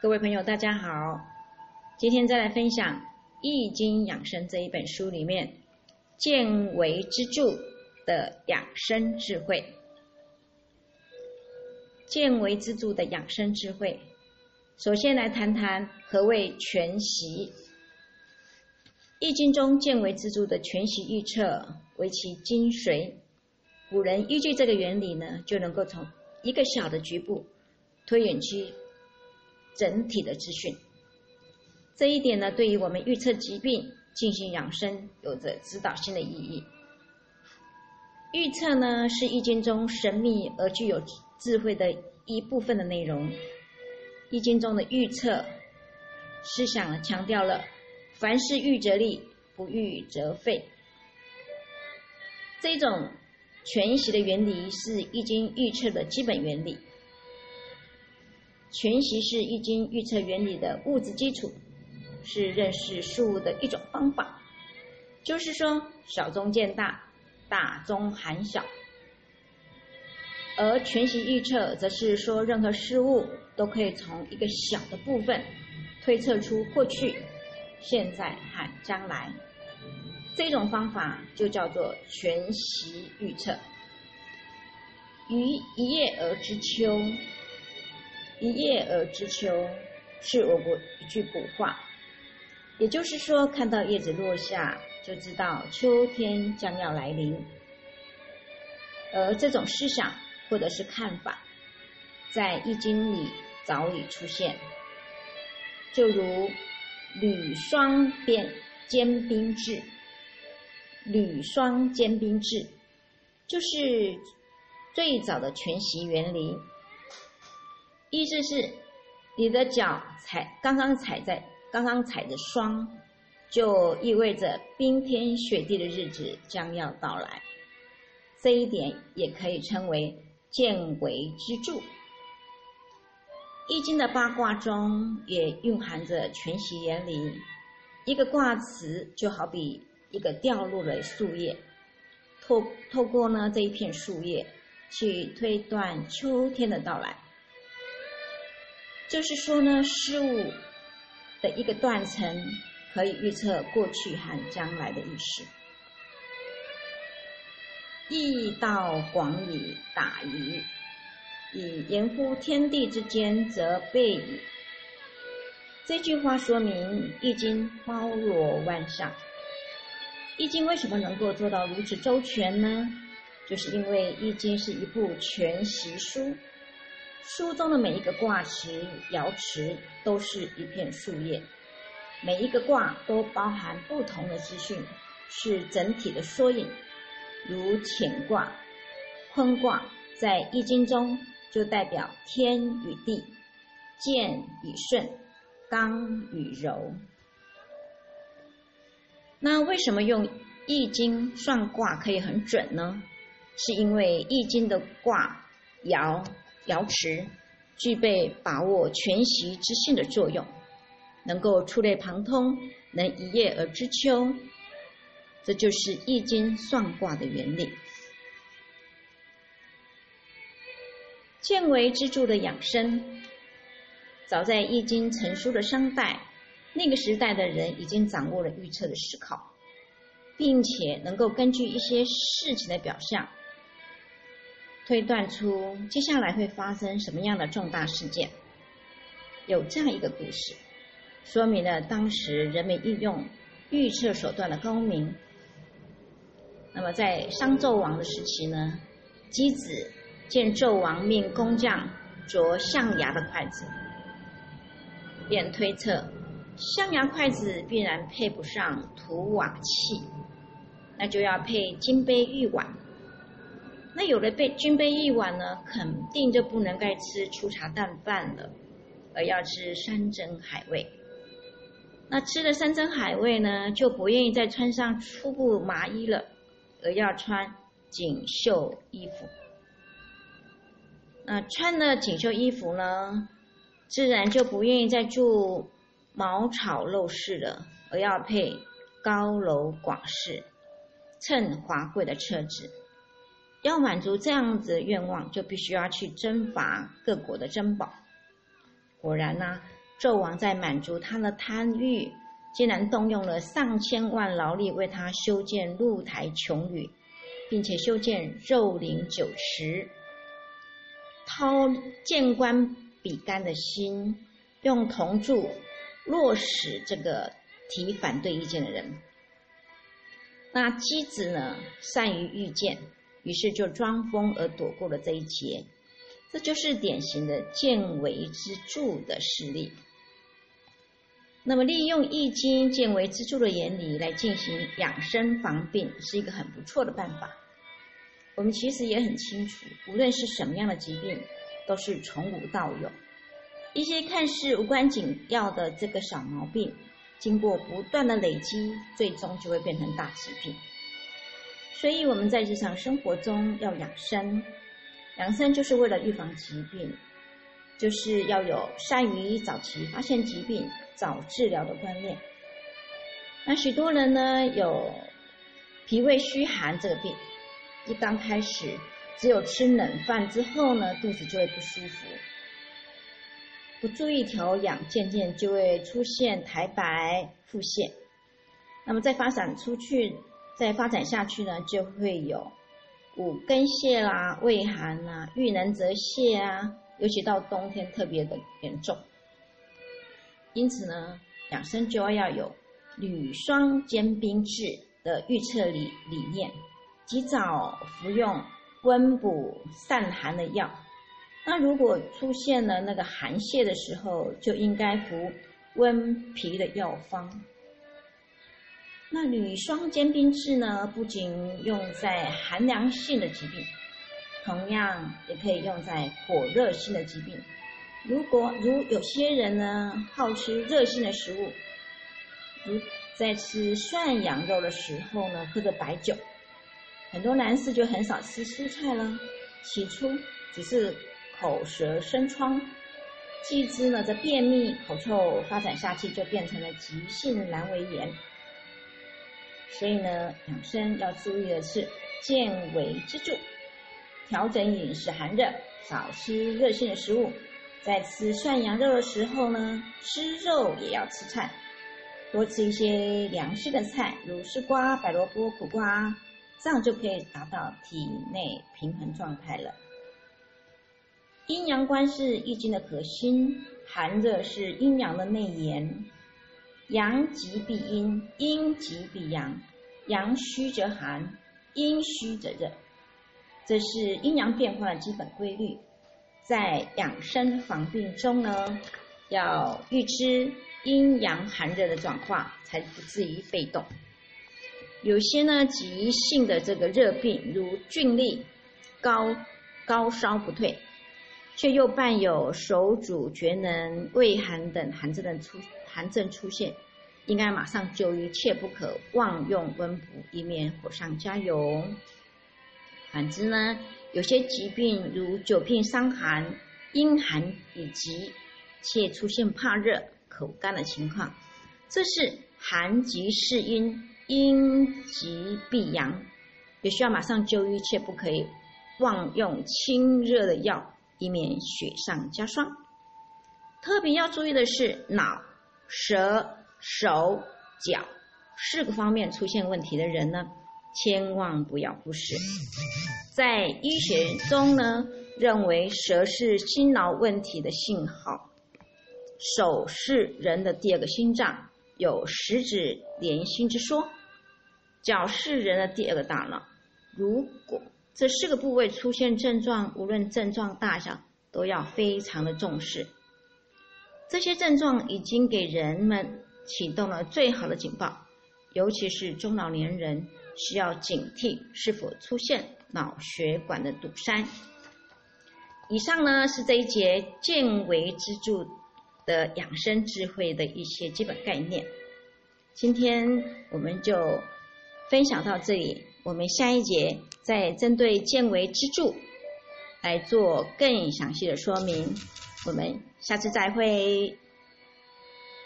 各位朋友，大家好。今天再来分享《易经养生》这一本书里面见为之助的养生智慧。见为之助的养生智慧，首先来谈谈何谓全息。《易经》中见为之助的全息预测为其精髓。古人依据这个原理呢，就能够从一个小的局部推演出整体的资讯。这一点呢，对于我们预测疾病、进行养生有着指导性的意义。预测呢，是易经中神秘而具有智慧的一部分的内容。易经中的预测思想强调了“凡事预则立，不预则废”。这种全息的原理是易经预测的基本原理。全息是易经预测原理的物质基础。是认识事物的一种方法，就是说小中见大，大中含小。而全息预测则是说任何事物都可以从一个小的部分推测出过去、现在和将来。这种方法就叫做全息预测。于一叶而知秋，一叶而知秋是我国一句古话。也就是说，看到叶子落下，就知道秋天将要来临。而这种思想或者是看法，在《易经》里早已出现。就如“履霜变坚冰制”，“履霜坚冰制”就是最早的全息原理，意思是你的脚踩刚刚踩在。刚刚踩着霜，就意味着冰天雪地的日子将要到来。这一点也可以称为见为之助。易经的八卦中也蕴含着全息原理。一个卦辞就好比一个掉落的树叶，透透过呢这一片树叶去推断秋天的到来。就是说呢，事物。的一个断层可以预测过去和将来的意识。易道广以大矣，以言乎天地之间，则备矣。这句话说明《易经》包罗万象。《易经》为什么能够做到如此周全呢？就是因为《易经》是一部全习书。书中的每一个卦辞、爻辞都是一片树叶，每一个卦都包含不同的资讯，是整体的缩影。如乾卦、坤卦，在易经中就代表天与地、健与顺、刚与柔。那为什么用易经算卦可以很准呢？是因为易经的卦爻。爻辞具备把握全息之性的作用，能够触类旁通，能一叶而知秋，这就是易经算卦的原理。见为之助的养生，早在易经成书的商代，那个时代的人已经掌握了预测的思考，并且能够根据一些事情的表象。推断出接下来会发生什么样的重大事件，有这样一个故事，说明了当时人们运用预测手段的高明。那么在商纣王的时期呢，箕子见纣王命工匠着象牙的筷子，便推测象牙筷子必然配不上土瓦器，那就要配金杯玉碗。那有了被金杯一碗呢，肯定就不能再吃粗茶淡饭了，而要吃山珍海味。那吃了山珍海味呢，就不愿意再穿上粗布麻衣了，而要穿锦绣衣服。那穿了锦绣衣服呢，自然就不愿意再住茅草陋室了，而要配高楼广室、乘华贵的车子。要满足这样子的愿望，就必须要去征伐各国的珍宝。果然呢，纣王在满足他的贪欲，竟然动用了上千万劳力为他修建露台琼宇，并且修建肉林酒池，掏谏官比干的心，用铜柱落实这个提反对意见的人。那姬子呢，善于预见，于是就装疯而躲过了这一劫。这就是典型的见微知著的事例。那么，利用易经见微知著的原理来进行养生防病，是一个很不错的办法。我们其实也很清楚，无论是什么样的疾病，都是从无到有。一些看似无关紧要的这个小毛病，经过不断的累积，最终就会变成大疾病。所以我们在日常生活中要养生。养生就是为了预防疾病，就是要有善于早期发现疾病、早治疗的观念。那许多人呢有脾胃虚寒这个病，一刚开始只有吃冷饭之后呢，肚子就会不舒服，不注意调养，渐渐就会出现苔白、腹泻。那么再发展出去，再发展下去呢，就会有。五根泻啦、胃寒啦、遇冷则泻啊，尤其到冬天特别的严重。因此呢，养生就要要有履霜兼冰治的预测理理念，及早服用温补散寒的药。那如果出现了那个寒泻的时候，就应该服温脾的药方。那女霜坚冰治呢，不仅用在寒凉性的疾病，同样也可以用在火热性的疾病。如果如有些人呢，好吃热性的食物，如在吃涮羊肉的时候呢，喝着白酒，很多男士就很少吃蔬菜了。起初只是口舌生疮，继之呢，这便秘、口臭发展下去，就变成了急性阑尾炎。所以呢，养生要注意的是健胃之助，调整饮食寒热，少吃热性的食物。在吃涮羊肉的时候呢，吃肉也要吃菜，多吃一些凉性的菜，如丝瓜、白萝卜、苦瓜，这样就可以达到体内平衡状态了。阴阳观是易经的核心，寒热是阴阳的内延。阳极必阴，阴极必阳，阳虚则寒，阴虚则热，这是阴阳变化的基本规律。在养生防病中呢，要预知阴阳寒热的转化，才不至于被动。有些呢急性的这个热病，如峻痢、高高烧不退，却又伴有手足厥能、畏寒等寒症的出。寒症出现，应该马上就医，切不可妄用温补，以免火上加油。反之呢，有些疾病如久病伤寒、阴寒以及且出现怕热、口干的情况，这是寒极是阴，阴极必阳，也需要马上就医，切不可以妄用清热的药，以免雪上加霜。特别要注意的是脑。舌、手、脚四个方面出现问题的人呢，千万不要忽视。在医学中呢，认为舌是心脑问题的信号，手是人的第二个心脏，有十指连心之说。脚是人的第二个大脑。如果这四个部位出现症状，无论症状大小，都要非常的重视。这些症状已经给人们启动了最好的警报，尤其是中老年人需要警惕是否出现脑血管的堵塞。以上呢是这一节见微知著的养生智慧的一些基本概念。今天我们就分享到这里，我们下一节再针对见微知著来做更详细的说明。我们下次再会。